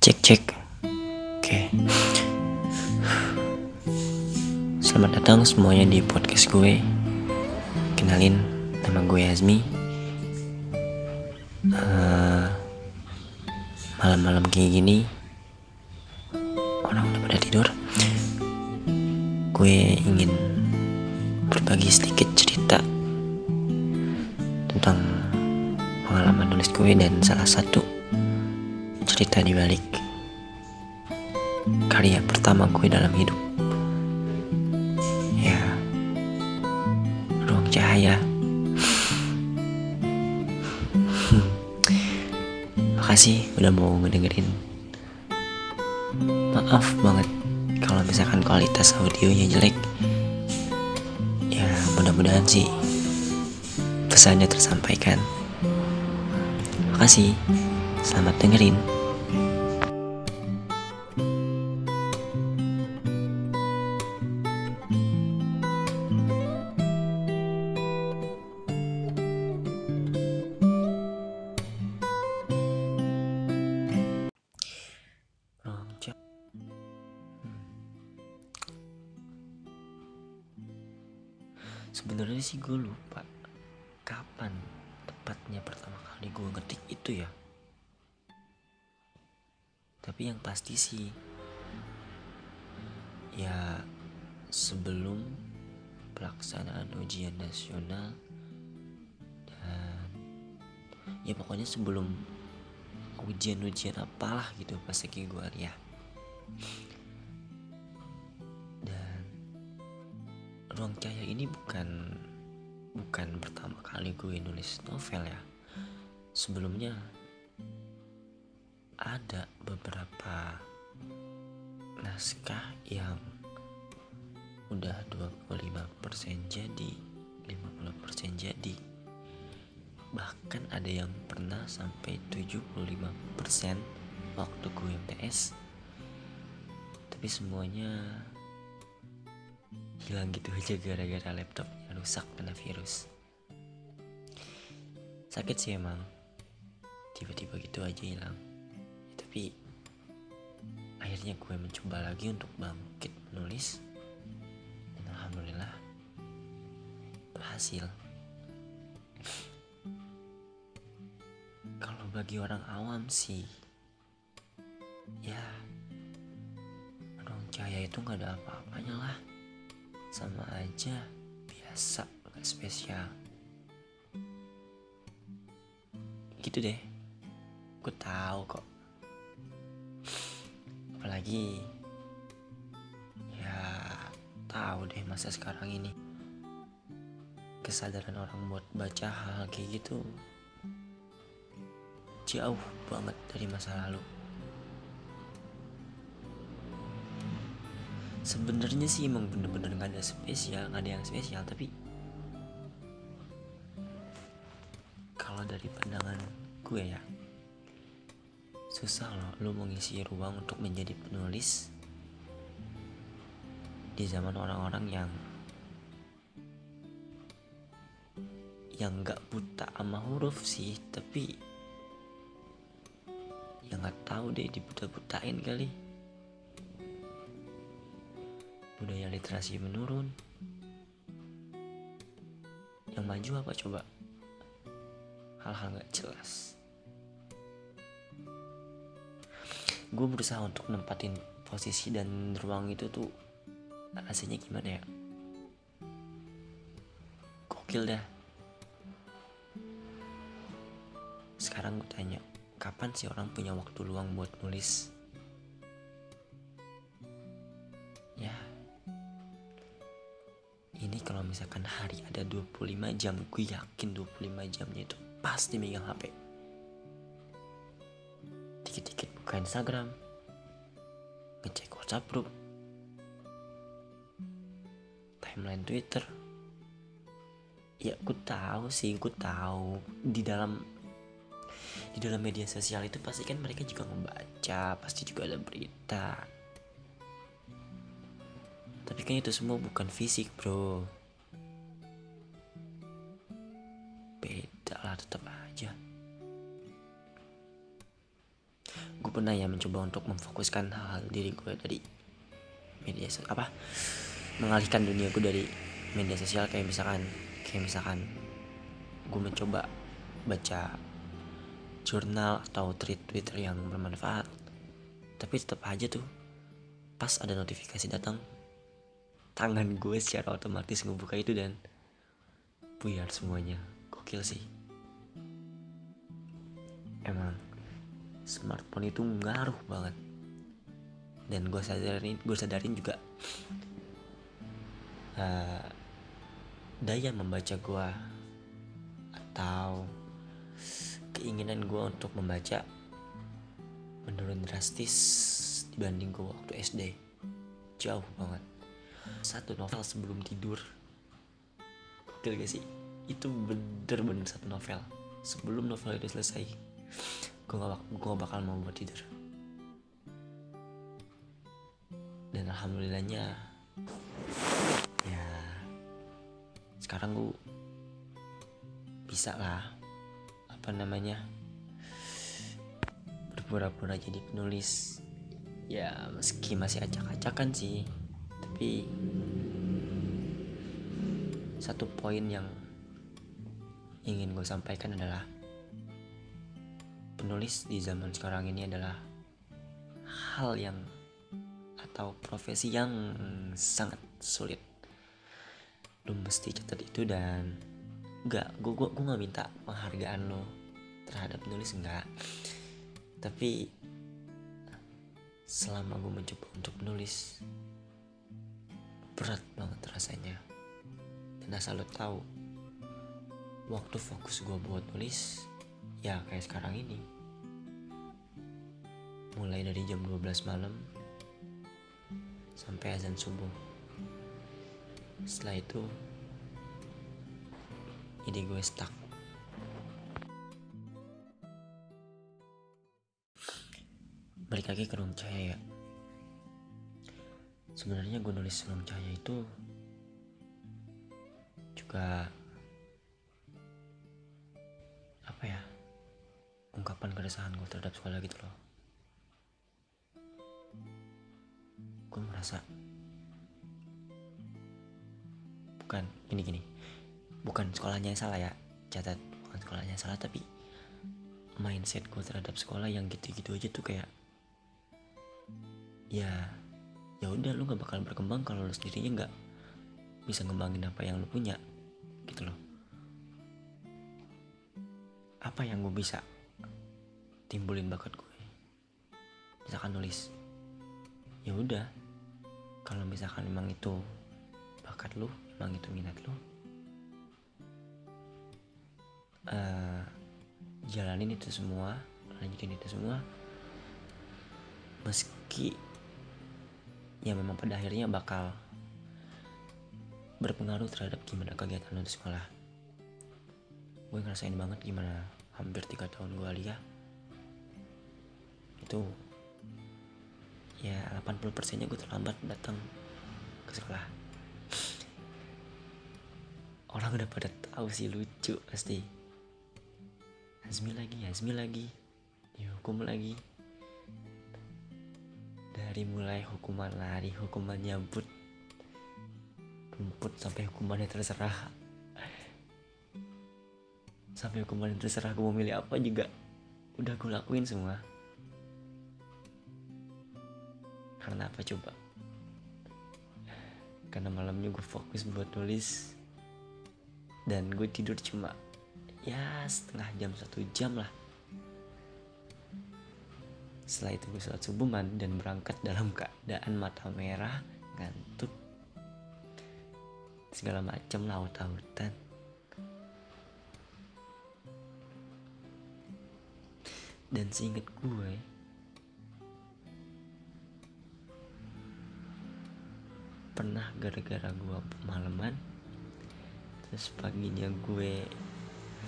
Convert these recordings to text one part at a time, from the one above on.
Cek cek. Oke. Selamat datang semuanya di podcast gue. Kenalin, nama gue Azmi. Eh, Malam-malam kayak gini, orang udah pada tidur. Gue ingin berbagi sedikit cerita tentang pengalaman nulis gue dan salah satu cerita di balik karya pertama gue dalam hidup. Ya, ruang cahaya. Makasih udah mau ngedengerin. Maaf banget kalau misalkan kualitas audionya jelek. Ya, mudah-mudahan sih pesannya tersampaikan. Makasih. Selamat dengerin. Itu ya. Tapi yang pasti sih ya sebelum pelaksanaan ujian nasional dan ya pokoknya sebelum ujian-ujian apalah gitu pas lagi gue ya dan ruang cahaya ini bukan bukan pertama kali gue nulis novel ya sebelumnya ada beberapa naskah yang udah 25% jadi 50% jadi. Bahkan ada yang pernah sampai 75% waktu gue MTS tapi semuanya hilang gitu aja gara-gara laptopnya rusak kena virus. Sakit sih emang tiba-tiba gitu aja hilang. Ya, tapi akhirnya gue mencoba lagi untuk bangkit menulis. Dan alhamdulillah berhasil. Kalau bagi orang awam sih ya ruang cahaya itu nggak ada apa-apanya lah. Sama aja biasa nggak spesial. Gitu deh gue tahu kok. Apalagi ya tahu deh masa sekarang ini. Kesadaran orang buat baca hal kayak gitu jauh banget dari masa lalu. Sebenarnya sih emang bener-bener nggak ada spesial nggak ada yang spesial tapi kalau dari pandangan gue ya susah loh lu mengisi ruang untuk menjadi penulis di zaman orang-orang yang yang nggak buta sama huruf sih tapi yang nggak tahu deh dibuta-butain kali. Budaya literasi menurun. Yang maju apa coba? Hal-hal nggak jelas gue berusaha untuk nempatin posisi dan ruang itu tuh rasanya gimana ya? Gokil dah. Sekarang gue tanya kapan sih orang punya waktu luang buat nulis? Ya. Ini kalau misalkan hari ada 25 jam gue yakin 25 jamnya itu pasti megang HP dikit-dikit buka Instagram ngecek WhatsApp group timeline Twitter. Ya gue tahu sih gue tahu. Di dalam di dalam media sosial itu pasti kan mereka juga membaca pasti juga ada berita. Tapi kan itu semua bukan fisik bro. Beda lah tetap aja gue pernah ya mencoba untuk memfokuskan hal, -hal diri gue dari media sosial apa mengalihkan dunia gue dari media sosial. Kayak misalkan kayak misalkan gue mencoba baca jurnal atau tweet twitter yang bermanfaat tapi tetap aja tuh pas ada notifikasi datang tangan gue secara otomatis ngebuka itu dan buyar semuanya. Gokil sih. Emang smartphone itu ngaruh banget. Dan gue sadarin gue sadarin juga uh, daya membaca gue atau keinginan gue untuk membaca menurun drastis dibanding gue waktu SD jauh banget. Satu novel sebelum tidur. Gak sih? Itu bener-bener satu novel. Sebelum novel itu selesai gue gak bakal mau buat tidur. Dan alhamdulillahnya ya sekarang gue bisa lah apa namanya berpura-pura jadi penulis. Ya meski masih acak-acakan sih tapi satu poin yang ingin gue sampaikan adalah penulis di zaman sekarang ini adalah hal yang atau profesi yang sangat sulit. Lu mesti catat itu dan gak gue gue gue nggak minta penghargaan lo terhadap penulis enggak tapi selama gue mencoba untuk menulis berat banget rasanya. Dan asal lo tahu waktu fokus gue buat nulis ya kayak sekarang ini. Mulai dari jam 12 malam sampai azan subuh. Setelah itu ide gue stuck. Balik lagi ke ruang cahaya ya. Sebenarnya gue nulis ruang cahaya itu juga ungkapan keresahan gue terhadap sekolah gitu loh. Gue merasa bukan gini gini. Bukan sekolahnya yang salah ya catat bukan sekolahnya yang salah tapi mindset gue terhadap sekolah yang gitu-gitu aja tuh kayak ya ya udah lu nggak bakal berkembang kalau lu sendirinya nggak bisa ngembangin apa yang lu punya gitu loh. Apa yang gue bisa timbulin bakat gue. Misalkan nulis ya udah kalau misalkan emang itu bakat lu emang itu minat lu uh, jalanin itu semua lanjutin itu semua. Meski ya memang pada akhirnya bakal berpengaruh terhadap gimana kegiatan lo di sekolah. Gue ngerasain banget gimana hampir tiga tahun gue kuliah itu. Ya 80 persennya gue terlambat datang ke sekolah. Orang udah pada tahu sih lucu pasti. Azmi lagi Azmi lagi. Dihukum lagi. Dari mulai hukuman lari hukuman nyabut rumput sampai hukumannya terserah. Sampai hukumannya terserah gue mau milih apa juga. Udah gue lakuin semua karena apa coba? Karena malamnya gue fokus buat nulis. Dan gue tidur cuma ya setengah jam satu jam lah. Setelah itu gue sholat subuh mandi dan berangkat dalam keadaan mata merah, ngantuk, segala macam laut-lautan. Dan seinget gue, pernah gara-gara gue pemalaman, terus paginya gue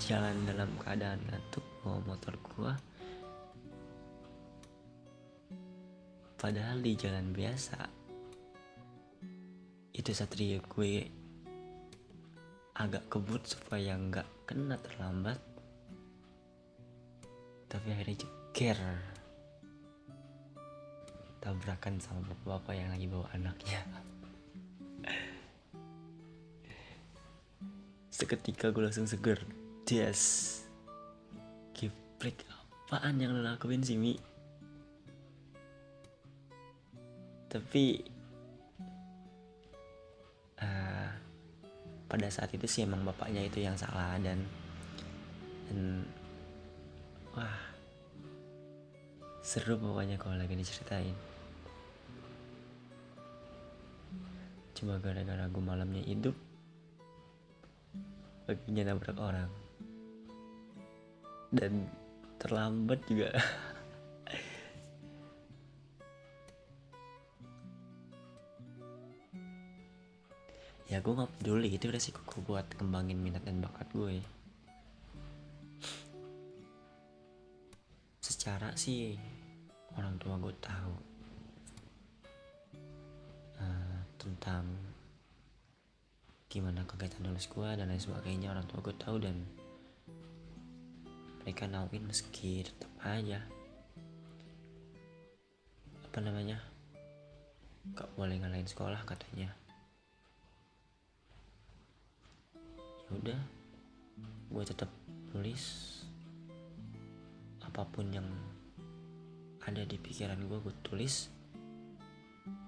jalan dalam keadaan ngantuk bawa motor gue Padahal di jalan biasa itu satria gue agak kebut supaya nggak kena terlambat. Tapi akhirnya jeger tabrakan sama bapak-bapak yang lagi bawa anaknya seketika gue langsung seger. Yes Geprek apaan yang lo lakuin sih Mi? Tapi uh, pada saat itu sih emang bapaknya itu yang salah dan dan wah seru pokoknya kalau lagi diceritain. Cuma gara-gara gue malamnya hidup paginya nabrak orang. Dan terlambat juga. Ya gue gak peduli. Itu resiko gue buat kembangin minat dan bakat gue. Secara sih orang tua gue tahu uh, tentang gimana kegiatan nulis gue dan lain sebagainya. Orang tua gue tahu dan mereka nauin meski tetap aja. Apa namanya? Gak boleh ngalahin sekolah katanya. Ya udah gue tetap nulis. Apa pun yang ada di pikiran gue gue tulis.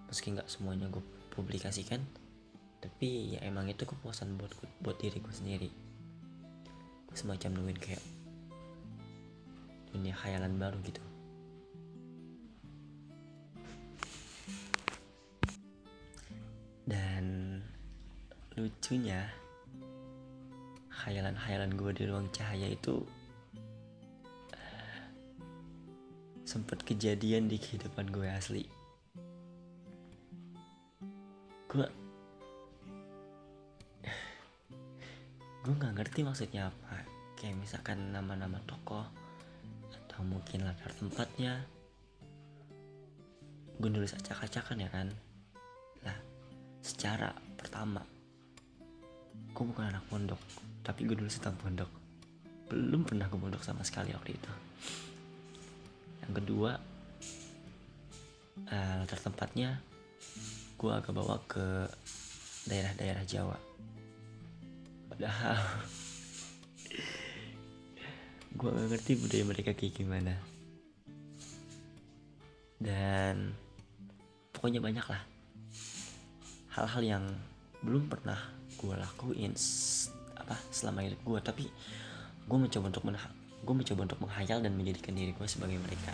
Meski nggak semuanya gue publikasikan tapi ya emang itu kepuasan buat buat diri gue sendiri. Semacam nemuin kayak dunia khayalan baru gitu. Dan lucunya khayalan-khayalan gue di ruang cahaya itu sempet kejadian di kehidupan gue asli. Gue gue nggak ngerti maksudnya apa. Kayak misalkan nama-nama tokoh atau mungkin latar tempatnya. Gue nulis acak-acakan ya kan? Nah secara pertama gue bukan anak pondok tapi gue nulis tentang pondok. Belum pernah gue pondok sama sekali waktu itu. Yang kedua uh, latar tempatnya gue agak bawa ke daerah-daerah Jawa padahal gue gak ngerti budaya mereka kayak gimana. Dan pokoknya banyak lah hal-hal yang belum pernah gue lakuin apa selama hidup gue tapi gue mencoba untuk menah gue mencoba untuk menghayal dan menjadikan diri gue sebagai mereka.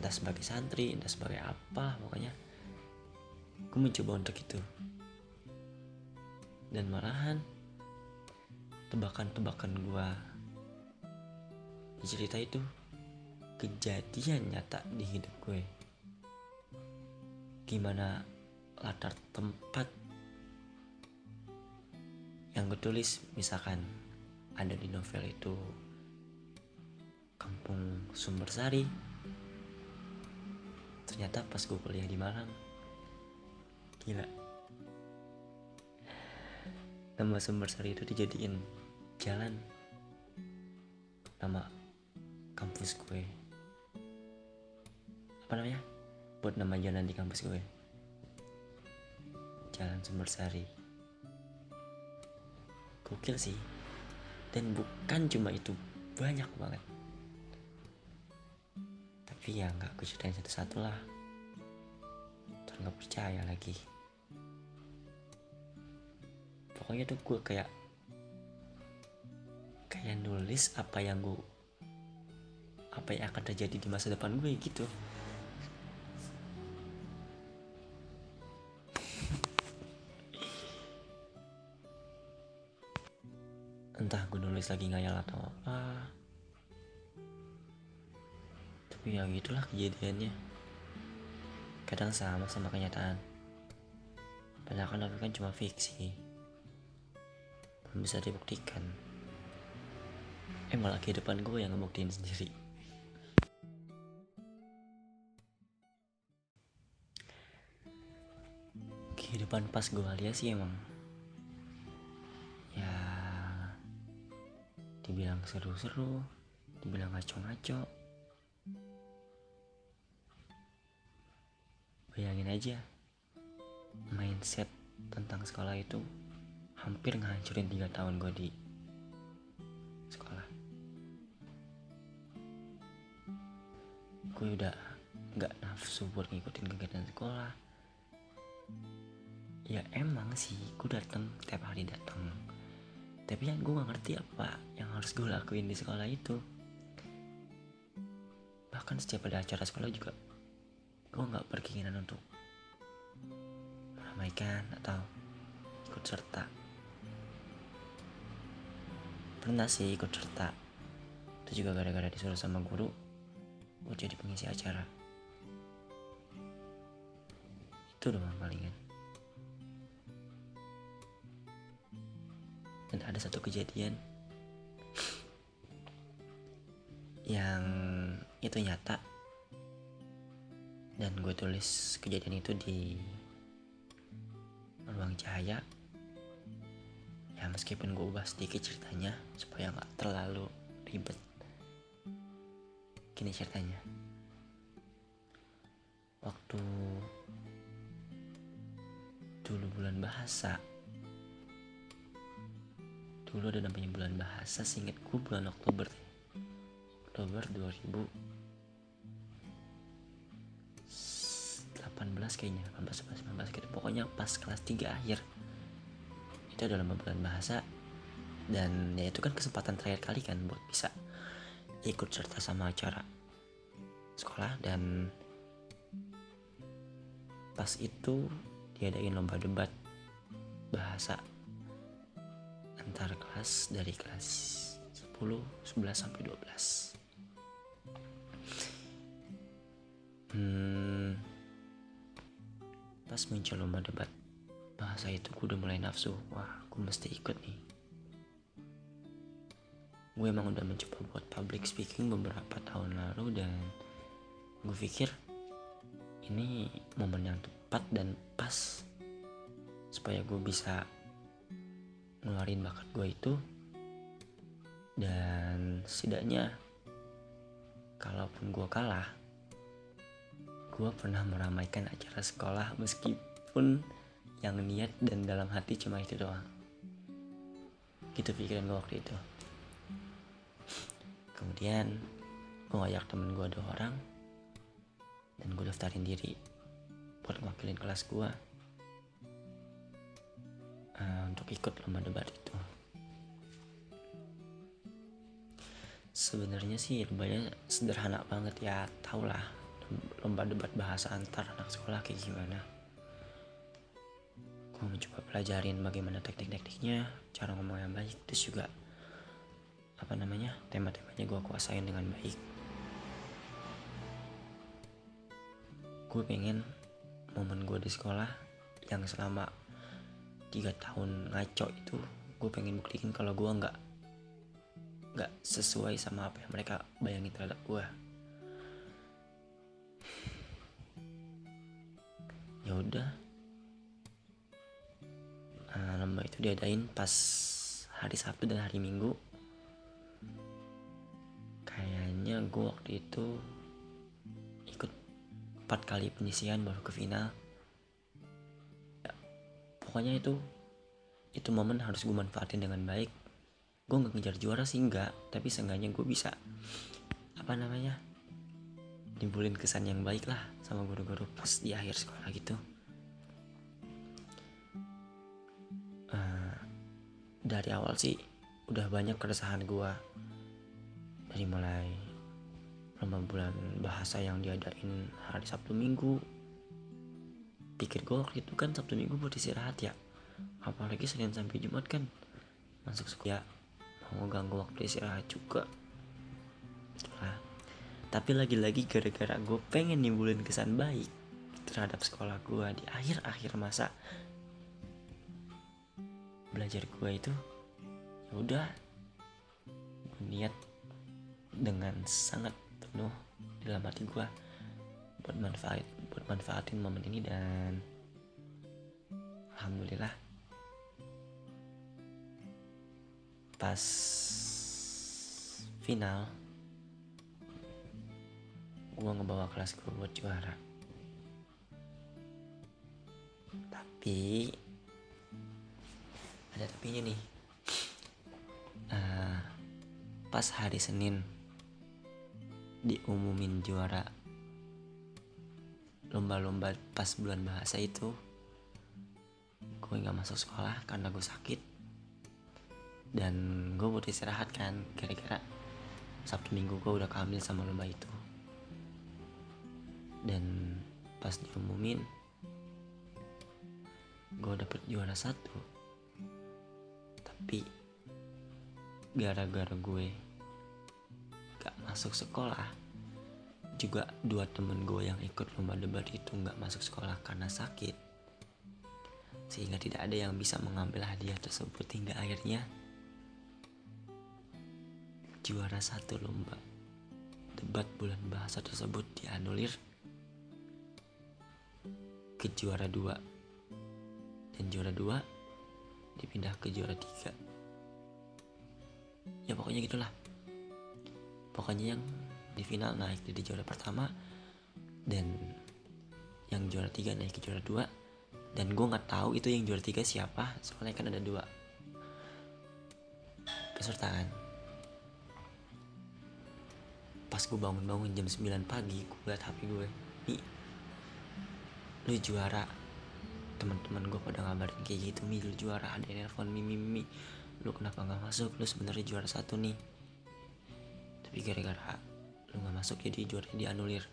Entah sebagai santri entah sebagai apa pokoknya gue mencoba untuk itu dan malahan tebakan-tebakan gue di cerita itu kejadian nyata di hidup gue. Gimana latar tempat yang gue tulis misalkan ada di novel itu kampung Sumbersari ternyata pas gue kuliah di Malang gila nama Sumbersari itu dijadiin jalan. Nama kampus gue. Apa namanya? Buat nama jalan di kampus gue. Jalan Sumbersari gokil sih. Dan bukan cuma itu banyak banget. Tapi ya nggak gue ceritain satu-satu lah. Nggak percaya lagi pokoknya tuh gue kayak kayak nulis apa yang gue apa yang akan terjadi di masa depan gue gitu. Entah gue nulis lagi ngayal atau apa. Tapi ya gitulah kejadiannya. Kadang sama sama kenyataan. Padahal kan aku kan cuma fiksi belum bisa dibuktikan. Eh malah kehidupan gue yang ngebuktiin sendiri. Kehidupan pas gue alias sih emang ya dibilang seru-seru dibilang ngaco-ngaco. Bayangin aja mindset tentang sekolah itu hampir ngancurin tiga tahun gue di sekolah. Gue udah nggak nafsu buat ngikutin kegiatan sekolah. Ya emang sih gue datang tiap hari datang tapi yang gue gak ngerti apa yang harus gue lakuin di sekolah itu. Bahkan setiap ada acara sekolah juga gue nggak berkeinginan untuk meramaikan atau ikut serta pernah sih ikut serta. Itu juga gara-gara disuruh sama guru gue jadi pengisi acara. Itu doang palingan. Dan ada satu kejadian yang itu nyata. Dan gue tulis kejadian itu di ruang cahaya ya meskipun gue ubah sedikit ceritanya supaya nggak terlalu ribet. Gini ceritanya. Waktu dulu bulan bahasa. Dulu ada namanya bulan bahasa singkat gue bulan Oktober Oktober 2018 kayaknya 18 19 gitu. Pokoknya pas kelas 3 akhir itu adalah bulan bahasa dan ya itu kan kesempatan terakhir kali kan buat bisa ikut serta sama acara sekolah dan pas itu diadain lomba debat bahasa antar kelas dari kelas 10, 11 sampai 12. Hmm, pas muncul lomba debat bahasa itu gue udah mulai nafsu. Wah, gue mesti ikut nih. Gue emang udah mencoba buat public speaking beberapa tahun lalu dan gue pikir ini momen yang tepat dan pas supaya gue bisa ngeluarin bakat gue itu dan setidaknya kalaupun gue kalah gue pernah meramaikan acara sekolah meskipun yang niat dan dalam hati cuma itu doang. Gitu pikiran gue waktu itu. Kemudian gue ngajak temen gue dua orang dan gue daftarin diri buat ngwakilin kelas gue uh, untuk ikut lomba debat itu. Sebenarnya sih lombanya sederhana banget ya tau lah lomba debat bahasa antar anak sekolah kayak gimana gue mencoba pelajarin bagaimana teknik-tekniknya cara ngomong yang baik terus juga apa namanya tema-temanya gue kuasain dengan baik. Gue pengen momen gue di sekolah yang selama tiga tahun ngaco itu gue pengen buktiin kalau gue nggak nggak sesuai sama apa yang mereka bayangin terhadap gue ya udah lomba itu diadain pas hari Sabtu dan hari Minggu. Kayaknya gue waktu itu ikut empat kali penyisian baru ke final. Pokoknya itu itu momen harus gue manfaatin dengan baik. Gue nggak ngejar juara sih enggak tapi seenggaknya gue bisa apa namanya nimbulin kesan yang baik lah sama guru-guru pas di akhir sekolah gitu dari awal sih udah banyak keresahan gue dari mulai lomba bulan bahasa yang diadain hari Sabtu Minggu. Pikir gue waktu itu kan Sabtu Minggu buat istirahat ya. Apalagi Senin sampai Jumat kan masuk sekolah. Mau ganggu waktu istirahat juga. Itulah. tapi lagi-lagi gara-gara gue pengen nimbulin kesan baik terhadap sekolah gue di akhir-akhir masa. Belajar gue itu ya udah. Niat dengan sangat penuh dalam hati gue buat manfaat buat manfaatin momen ini dan alhamdulillah pas final gue ngebawa kelas gue buat juara. Tapi ada tapinya nih uh, pas hari Senin diumumin juara. Lomba-lomba pas bulan bahasa itu gue nggak masuk sekolah karena gue sakit. Dan gue butuh istirahat kan gara-gara sabtu minggu gue udah keambil sama lomba itu. Dan pas diumumin gue dapet juara satu. Tapi gara-gara gue gak masuk sekolah juga dua temen gue yang ikut lomba debat itu gak masuk sekolah karena sakit. Sehingga tidak ada yang bisa mengambil hadiah tersebut hingga akhirnya juara satu lomba debat bulan bahasa tersebut dianulir ke juara dua. Dan juara dua dipindah ke juara tiga ya pokoknya gitulah. Pokoknya yang di final naik dari juara pertama dan yang juara tiga naik ke juara dua. Dan gue nggak tahu itu yang juara tiga siapa soalnya kan ada dua. Kesertaan. Pas gue bangun-bangun jam 9 pagi gue liat HP gue nih lu juara. Teman-teman gue pada ngabarin kayak gitu mi lu juara. Ada yang nelfon mi mi mi lu kenapa nggak masuk? Lu sebenarnya juara satu nih. Tapi gara-gara lu nggak masuk jadi juara dianulir.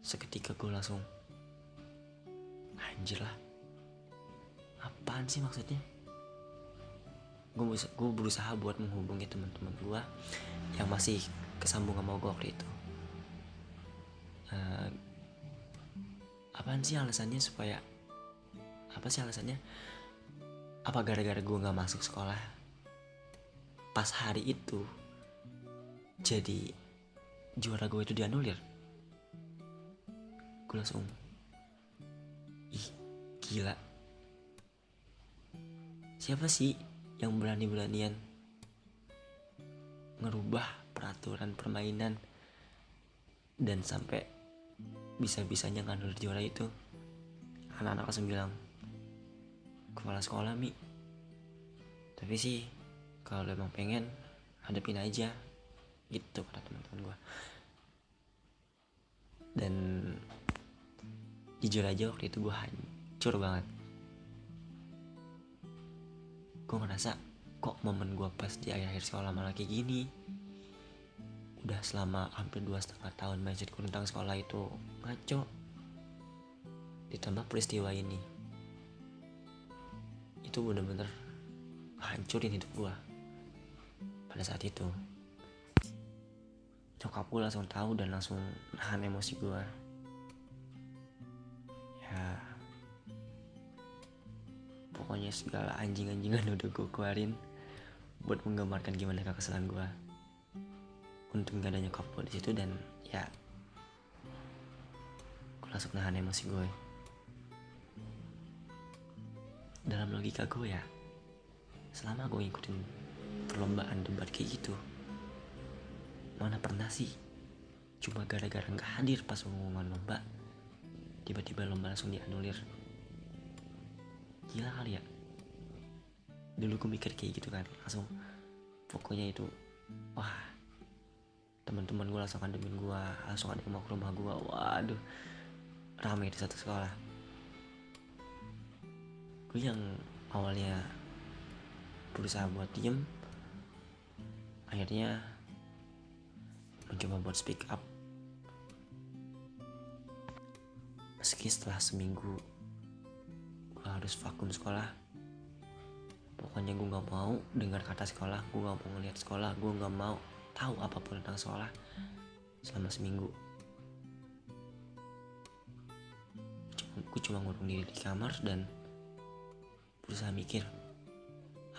Seketika gue langsung anjir lah. Apaan sih maksudnya? Gue berusaha, buat menghubungi teman-teman gue yang masih kesambung sama gue waktu itu. Uh, apaan sih alasannya supaya apa sih alasannya apa gara-gara gue nggak masuk sekolah? Pas hari itu jadi juara gue itu dianulir. Gue langsung ih gila. Siapa sih yang berani-beranian ngerubah peraturan permainan dan sampai bisa-bisanya nganulir juara itu? Anak-anak langsung bilang kepala sekolah mi. Tapi sih kalau emang pengen hadapin aja. Gitu kata teman-teman gue dan jujur aja waktu itu gue hancur banget. Gue ngerasa kok momen gue pas di akhir-akhir sekolah malah kayak gini? Udah selama hampir dua setengah tahun mindset tentang sekolah itu ngaco. Ditambah peristiwa ini itu bener-bener hancurin hidup gue pada saat itu nyokap gue langsung tahu dan langsung nahan emosi gue ya pokoknya segala anjing-anjingan udah gue keluarin buat menggambarkan gimana kekesalan gue untung gak ada nyokap gue di situ dan ya gue langsung nahan emosi gue dalam logika gue ya. Selama gue ngikutin perlombaan debat kayak gitu mana pernah sih cuma gara-gara nggak hadir pas pengumuman lomba tiba-tiba lomba langsung dianulir? Gila kali ya. Dulu gue mikir kayak gitu kan langsung pokoknya itu wah teman-teman gue langsung kandemin gue langsung ada yang mau ke rumah gue waduh rame di satu sekolah gue yang awalnya berusaha buat diem akhirnya mencoba buat speak up. Meski setelah seminggu gue harus vakum sekolah pokoknya gue nggak mau dengar kata sekolah gue nggak mau ngeliat sekolah gue nggak mau tahu apa pun tentang sekolah selama seminggu. Gue cuma ngurung diri di kamar dan berusaha mikir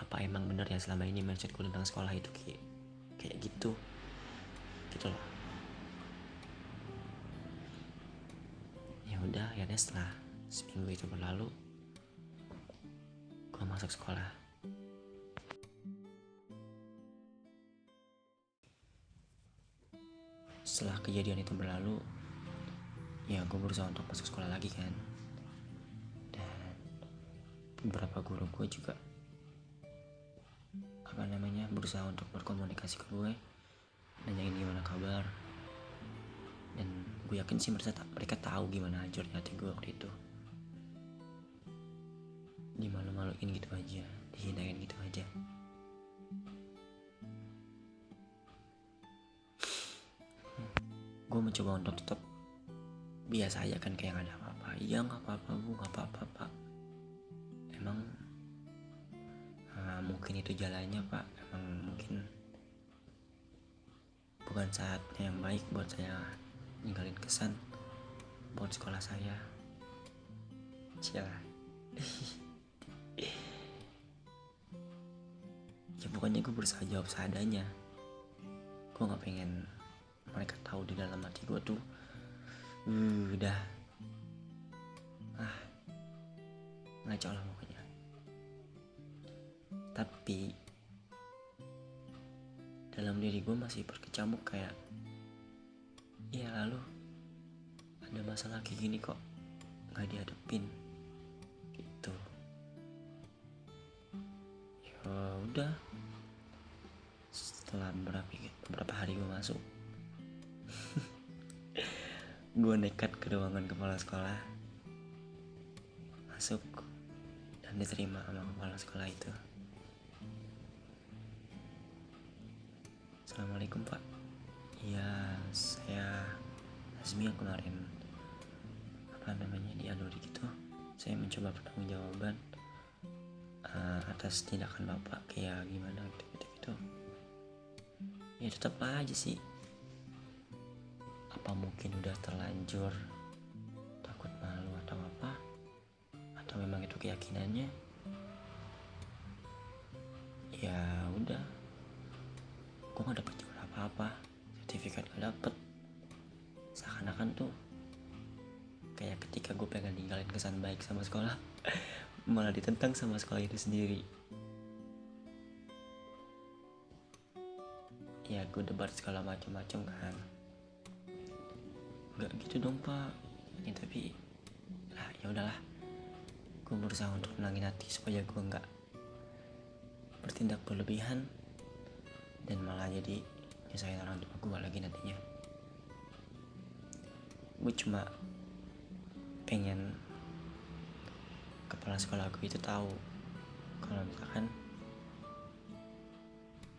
apa emang bener ya selama ini mindset gue tentang sekolah itu kayak kayak gitu gitu loh. Ya udah akhirnya setelah seminggu itu berlalu gue masuk sekolah. Setelah kejadian itu berlalu ya gue berusaha untuk masuk sekolah lagi kan beberapa guru gue juga apa namanya berusaha untuk berkomunikasi ke gue nanyain gimana kabar. Dan gue yakin sih mereka mereka tahu gimana hancurnya hati gue waktu itu. Dimalu-maluin gitu aja dihinain gitu aja. Gue mencoba untuk tetap biasa aja kan kayak gak ada apa-apa. Iya nggak apa-apa bu nggak apa-apa pak mungkin itu jalannya pak. Emang mungkin bukan saatnya yang baik buat saya ninggalin kesan buat sekolah saya. Cila ya pokoknya gue berusaha jawab seadanya. Gue nggak pengen mereka tahu di dalam hati gue tuh uh, udah. Ah. Ngaco lah gue masih berkecamuk kayak ya lalu ada masalah kayak gini kok nggak dihadepin gitu. Ya udah. Setelah beberapa beberapa hari gue masuk gue nekat ke ruangan kepala sekolah. Masuk dan diterima sama kepala sekolah itu Assalamualaikum pak. Ya saya Azmi yang kemarin apa namanya diadori gitu saya mencoba bertanggung jawaban uh, atas tindakan bapak. Kayak gimana gitu gitu gitu ya tetap aja sih. Apa mungkin udah terlanjur takut malu atau apa? Atau memang itu keyakinannya? Ya udah gue gak dapet jual apa-apa. Sertifikat gak dapet. Seakan-akan tuh kayak ketika gue pengen ninggalin kesan baik sama sekolah malah ditentang sama sekolah itu sendiri. Ya gue debat segala macam-macam kan. Nggak gitu dong pak. Ya tapi lah ya udahlah. Gue berusaha untuk menangin hati supaya gue nggak bertindak berlebihan dan malah jadi nyusahin orang tua gue lagi nantinya. Gue cuma pengen kepala sekolah gue itu tahu kalau misalkan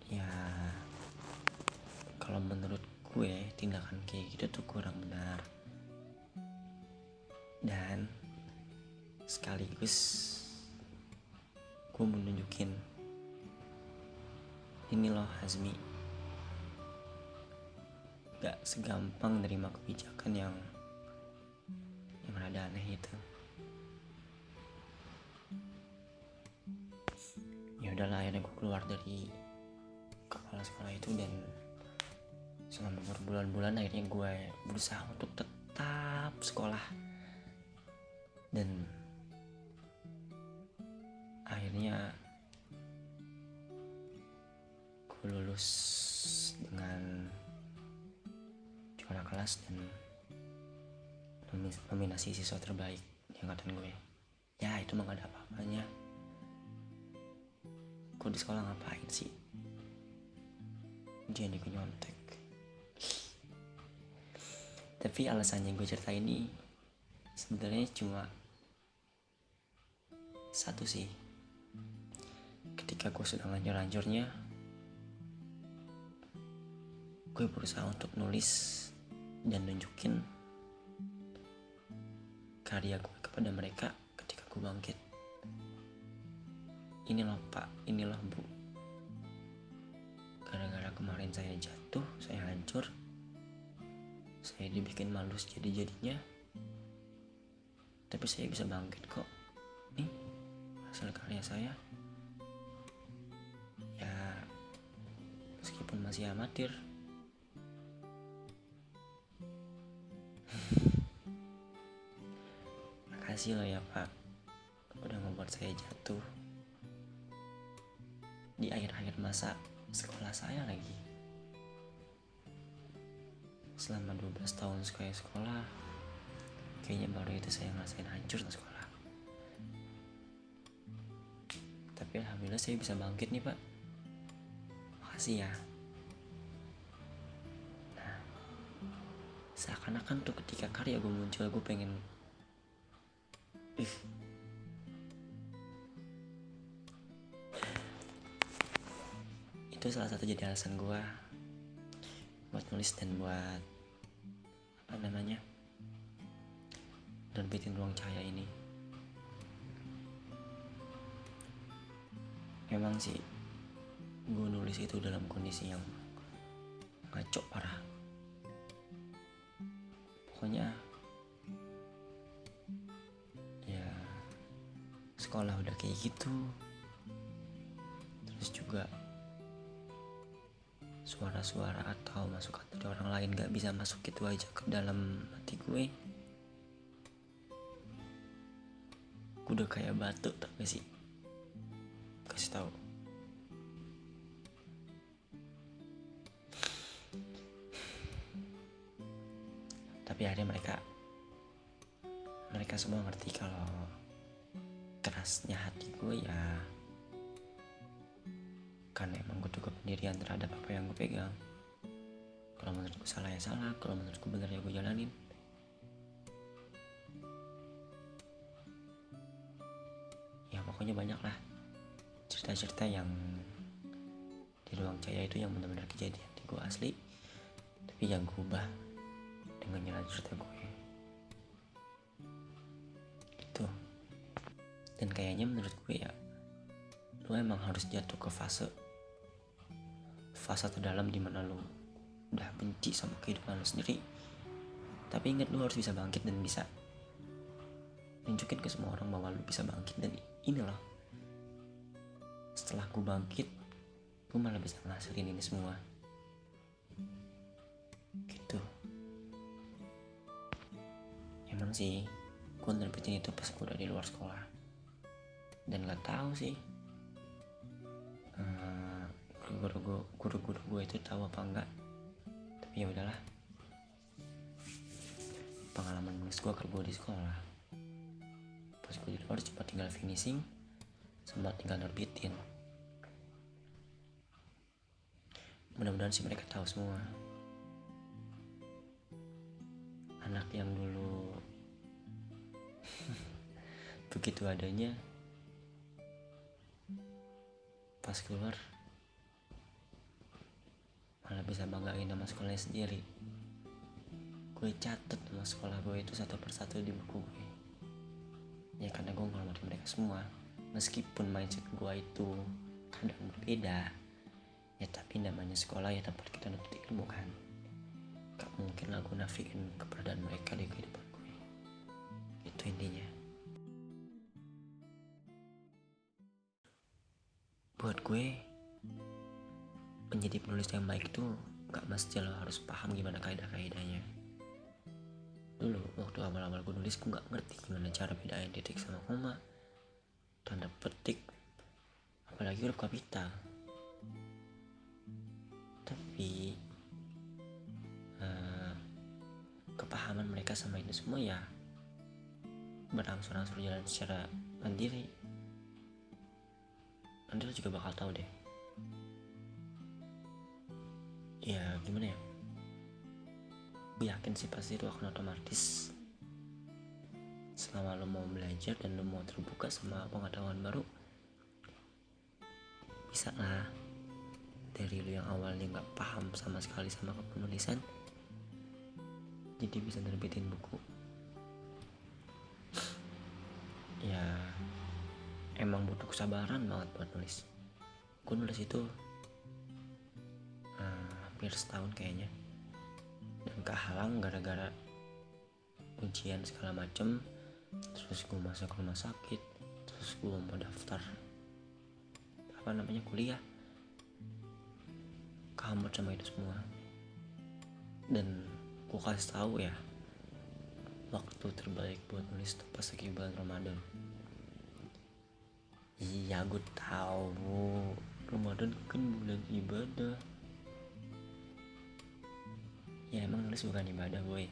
ya kalau menurut gue tindakan kayak gitu tuh kurang benar. Dan sekaligus gue menunjukin ini loh Hazmi. Gak segampang nerima kebijakan yang yang rada aneh itu. Ya udahlah akhirnya gue keluar dari kepala sekolah itu dan selama berbulan-bulan akhirnya gue berusaha untuk tetap sekolah. Dan akhirnya gue lulus dengan juara kelas dan nominasi siswa terbaik di angkatan gue. Ya itu mah gak ada apa-apanya. Gue di sekolah ngapain sih? Jadi gue nyontek tapi alasannya gue cerita ini sebenarnya cuma satu sih. Ketika gue sedang lanjur-lanjurnya gue berusaha untuk nulis dan nunjukin karya gue kepada mereka ketika gue bangkit. Ini loh pak. Ini loh bu. Gara-gara kemarin saya jatuh saya hancur saya dibikin malu jadi-jadinya tapi saya bisa bangkit kok. Nih hasil karya saya. Ya meskipun masih amatir makasih loh ya pak udah membuat saya jatuh. Di akhir-akhir masa sekolah saya lagi. Selama 12 tahun sekali sekolah kayaknya baru itu saya ngerasain hancur sekolah. Tapi alhamdulillah saya bisa bangkit nih pak. Makasih ya. Nah seakan-akan tuh ketika karya gue muncul gue pengen itu salah satu jadi alasan gue buat nulis dan buat apa namanya dan bikin ruang cahaya ini. Memang sih gue nulis itu dalam kondisi yang ngaco parah. Pokoknya ya sekolah udah kayak gitu suara-suara atau masukan dari orang lain gak bisa masuk gitu aja ke dalam hati gue. Gue udah kayak batu tau gak sih? Kasih tahu tapi akhirnya mereka mereka semua ngerti kalau kerasnya hati gue ya pendirian terhadap apa yang gue pegang. Kalau menurutku salah ya salah kalau menurutku bener ya gue jalanin. Ya pokoknya banyak lah cerita-cerita yang di ruang cahaya itu yang benar-benar kejadian di gue asli tapi yang gue ubah dengan jalan cerita gue gitu. Dan kayaknya menurut gue ya lu emang harus jatuh ke fase fase terdalam di mana lu udah benci sama kehidupan lu sendiri. Tapi ingat lu harus bisa bangkit dan bisa nunjukin ke semua orang bahwa lu bisa bangkit. Dan ini loh setelah gue bangkit gue malah bisa ngasilin ini semua. Gitu. Emang sih gue nerbitin itu pas gue udah di luar sekolah. Dan gak tahu sih eh, guru-guru gue guru-guru gue itu tahu apa enggak. Tapi ya udahlah. Pengalaman nulis gue ke di sekolah. Pas gue di luar cuma tinggal finishing sama tinggal nerbitin. Mudah-mudahan sih mereka tahu semua. Anak yang dulu begitu adanya pas keluar malah bisa banggain nama sekolahnya sendiri. Gue catet nama sekolah gue itu satu persatu di buku gue. Ya karena gue ngormatin mereka semua. Meskipun mindset gue itu kadang berbeda. Ya tapi namanya sekolah ya tempat kita nuntut ilmu kan. Gak mungkin lah gue nafikin keberadaan mereka di kehidupan gue. Itu intinya. Buat gue menjadi penulis yang baik itu gak mesti lo harus paham gimana kaidah-kaidahnya dulu waktu awal-awal gue nulis gue gak ngerti gimana cara bedain titik sama koma tanda petik apalagi huruf kapital. Tapi eh, kepahaman mereka sama itu semua ya berangsur-angsur jalan secara mandiri. Nanti lo juga bakal tahu deh ya gimana ya? Gue yakin sih pasti itu akan otomatis. Selama lo mau belajar dan lo mau terbuka sama pengetahuan baru bisa lah. Dari lo yang awalnya nggak paham sama sekali sama kepenulisan jadi bisa nerbitin buku. Ya emang butuh kesabaran banget buat nulis. Gue nulis itu hampir setahun kayaknya. Dan kehalang gara-gara ujian segala macem. Terus gue masuk rumah sakit. Terus gue mau daftar apa namanya kuliah. Kamu sama itu semua. Dan gue kasih tahu ya waktu terbaik buat nulis tuh pas lagi bulan Ramadan. Iya gue tahu. Ramadan kan bulan ibadah ya emang nulis bukan ibadah boy.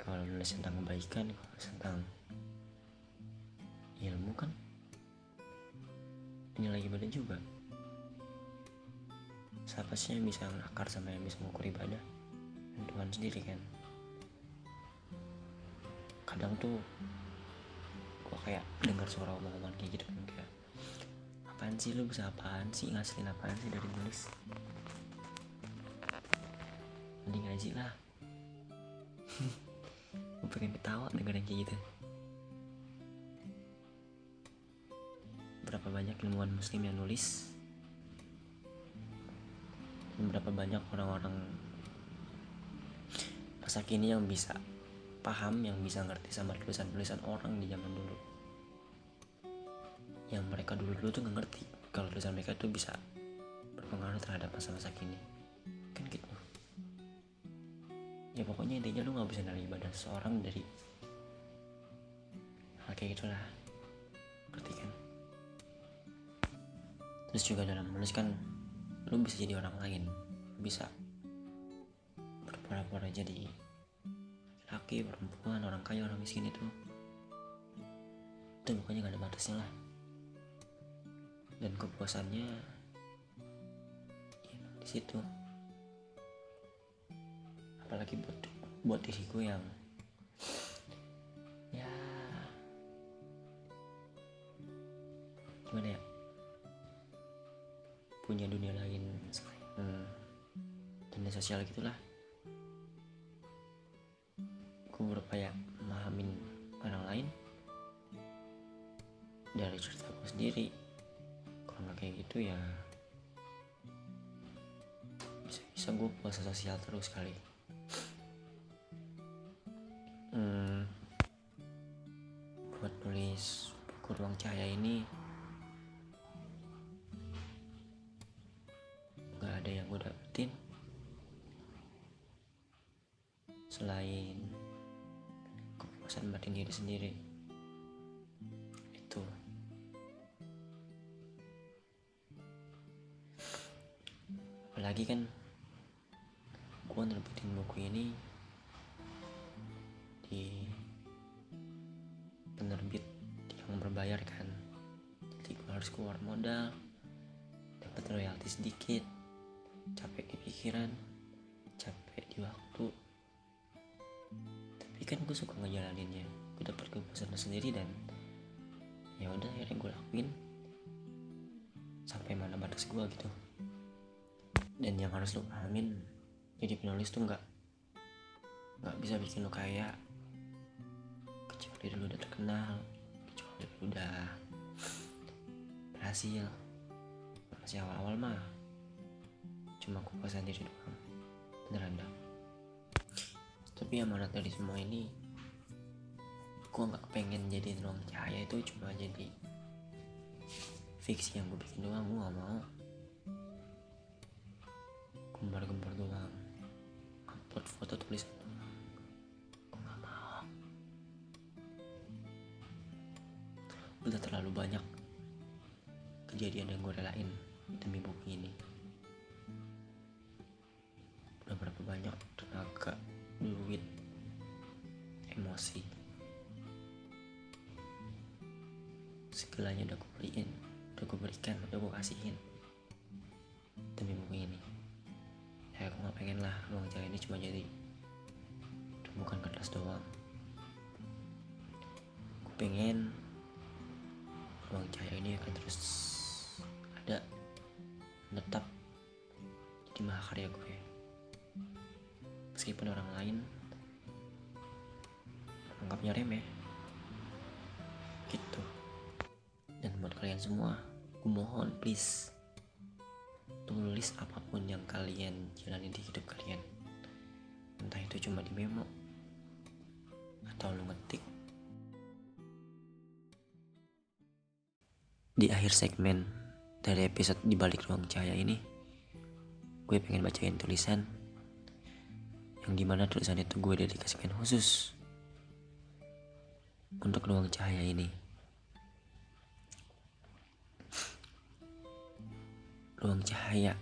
Kalau nulis tentang kebaikan kalau tentang ilmu kan ini lagi beda juga. Siapa sih yang bisa ngakar sama yang bisa mengukur ibadah? Dan Tuhan sendiri kan? Kadang tuh gua kayak dengar suara omong-omongan kayak gitu kan kayak apaan sih lu bisa apaan sih? Ngasilin apaan sih dari nulis mending ngaji lah. Gue pengen ketawa yang kayak gitu. Berapa banyak ilmuwan muslim yang nulis? Dan berapa banyak orang-orang masa kini yang bisa paham yang bisa ngerti sama tulisan-tulisan orang di zaman dulu? Yang mereka dulu-dulu tuh ngerti kalau tulisan mereka tuh bisa berpengaruh terhadap masa-masa kini ya pokoknya intinya lu nggak bisa nilai ibadah seorang dari hal kayak gitulah. Ngerti kan? Terus juga dalam menulis kan lu bisa jadi orang lain. Bisa berpura-pura jadi laki perempuan orang kaya orang miskin itu. Itu pokoknya gak ada batasnya lah. Dan kepuasannya ya, di situ apalagi buat buat diriku yang ya gimana ya? Punya dunia lain selain dunia sosial gitulah. Aku berupaya memahamin orang lain. Dari ceritaku sendiri kalau nggak kayak gitu ya bisa bisa gue puasa sosial terus kali keluar modal dapat royalti sedikit capek di pikiran capek di waktu. Tapi kan gue suka ngejalaninnya gue dapat kepuasan sendiri dan ya udah akhirnya gue lakuin sampai mana batas gue gitu. Dan yang harus lo pahamin jadi penulis tuh nggak nggak bisa bikin lo kaya kecuali lu udah terkenal kecuali lu udah berhasil. Masih awal-awal mah cuma kepuasan diri doang. Beneran dah tapi yang mana dari semua ini gue nggak pengen jadi ruang cahaya itu cuma jadi fiksi yang gue bikin doang. Gue gak mau. Gembar-gembar doang. Upload foto tulisan doang. Gue gak mau. Udah terlalu banyak kejadian yang gue relain demi buku ini. Udah berapa banyak tenaga duit emosi. Segalanya udah gue beliin udah gue berikan udah gue kasihin demi buku ini. Ya aku gak pengen lah ruang cahaya ini cuma jadi bukan kertas doang. Gue pengen ruang cahaya ini akan terus ada tetap di mahakarya gue. Meskipun orang lain anggapnya remeh. Gitu. Dan buat kalian semua gue mohon please tulis apa pun yang kalian jalani di hidup kalian. Entah itu cuma di memo atau lu ngetik. Di akhir segmen dari episode di balik ruang cahaya ini gue pengen bacain tulisan yang di mana tulisan itu gue dedikasikan khusus untuk ruang cahaya ini. Ruang cahaya.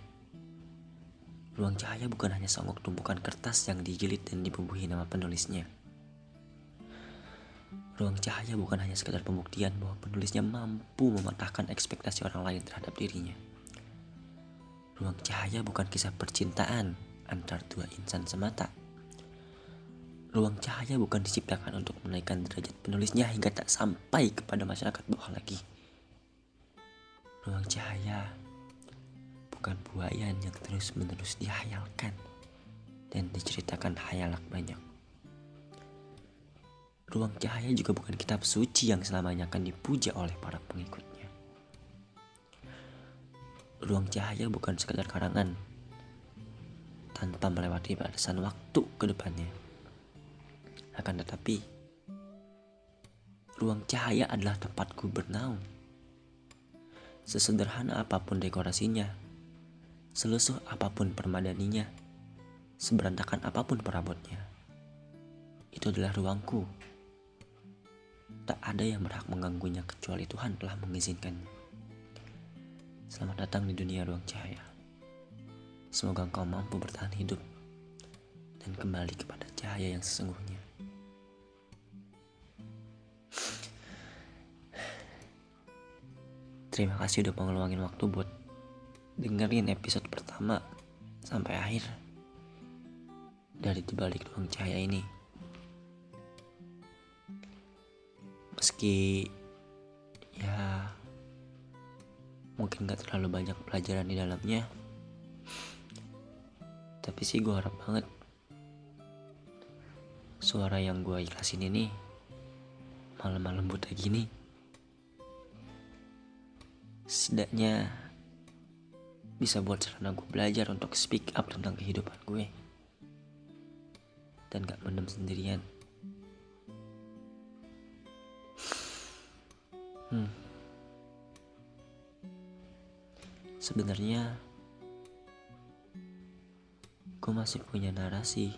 Ruang cahaya bukan hanya songok tumpukan kertas yang dijilid dan dibubuhi nama penulisnya Ruang cahaya bukan hanya sekedar pembuktian bahwa penulisnya mampu mematahkan ekspektasi orang lain terhadap dirinya. Ruang cahaya bukan kisah percintaan antar dua insan semata. Ruang cahaya bukan diciptakan untuk menaikkan derajat penulisnya hingga tak sampai kepada masyarakat bawah lagi. Ruang cahaya bukan buayan yang terus-menerus dihayalkan dan diceritakan hayalak banyak. Ruang cahaya juga bukan kitab suci yang selamanya akan dipuja oleh para pengikutnya. Ruang cahaya bukan sekadar karangan tanpa melewati batasan waktu ke depannya. Akan tetapi, ruang cahaya adalah tempatku bernaung. Sesederhana apa pun dekorasinya, selusuh apa pun permadaninya, seberantakan apa pun perabotnya, itu adalah ruangku Tak ada yang berhak mengganggunya kecuali Tuhan telah mengizinkannya. Selamat datang di dunia ruang cahaya. Semoga engkau mampu bertahan hidup dan kembali kepada cahaya yang sesungguhnya. Terima kasih udah mau ngeluangin waktu buat dengerin episode pertama sampai akhir dari dibalik ruang cahaya ini. Meski ya mungkin gak terlalu banyak pelajaran di dalamnya. Tapi sih gue harap banget suara yang gue ikhlasin ini malam-malam buta gini setidaknya bisa buat sarana gue belajar untuk speak up tentang kehidupan gue. Dan gak mendem sendirian Hmm. Sebenarnya gue masih punya narasi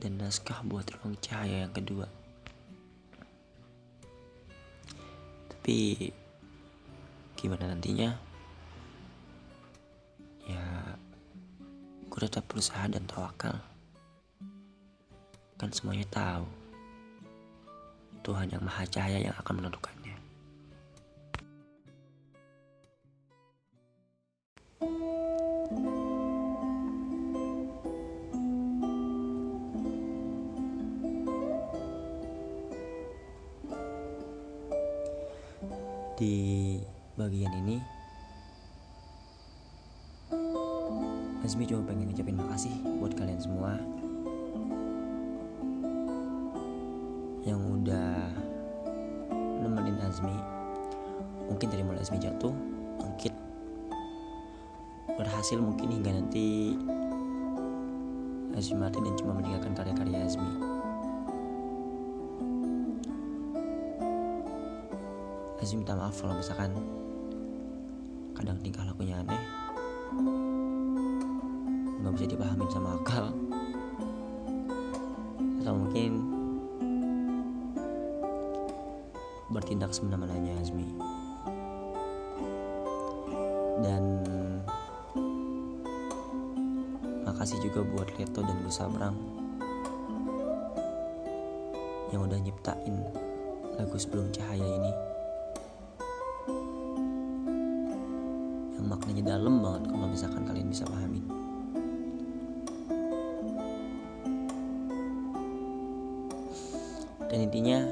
dan naskah buat ruang cahaya yang kedua. Tapi gimana nantinya? Ya, gue tetap berusaha dan tawakal. Kan semuanya tahu. Tuhan yang Maha Cahaya yang akan menentukan. Yang udah nyiptain lagu sebelum cahaya ini. Maknanya dalam banget kalau misalkan kalian bisa pahamin dan intinya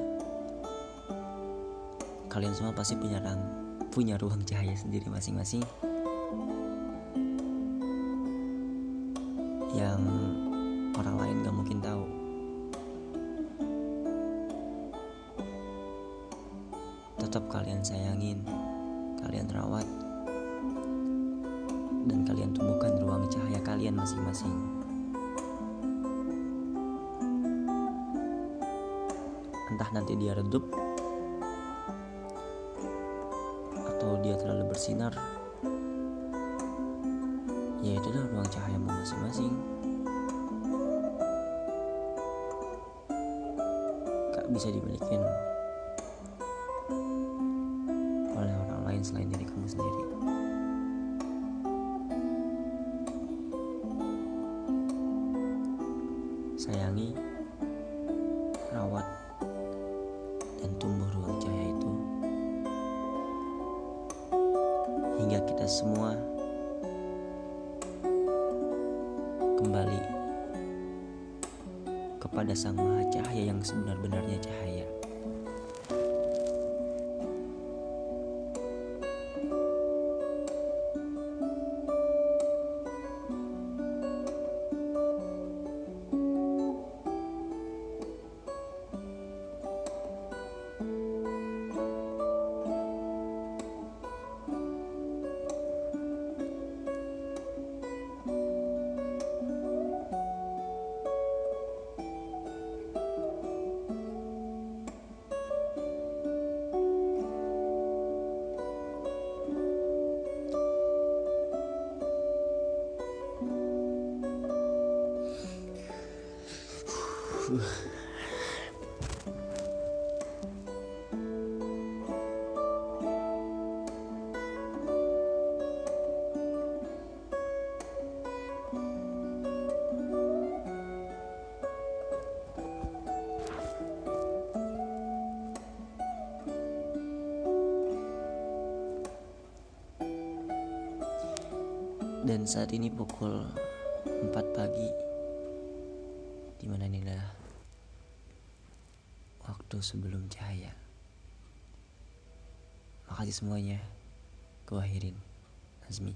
kalian semua pasti punya rang punya ruang cahaya sendiri masing-masing kepada Sang Maha Cahaya yang sebenar-benarnya cahaya. Saat ini pukul 4 pagi. Di mana ini adalah Waktu sebelum cahaya. Makasih semuanya. Gue akhirin Azmi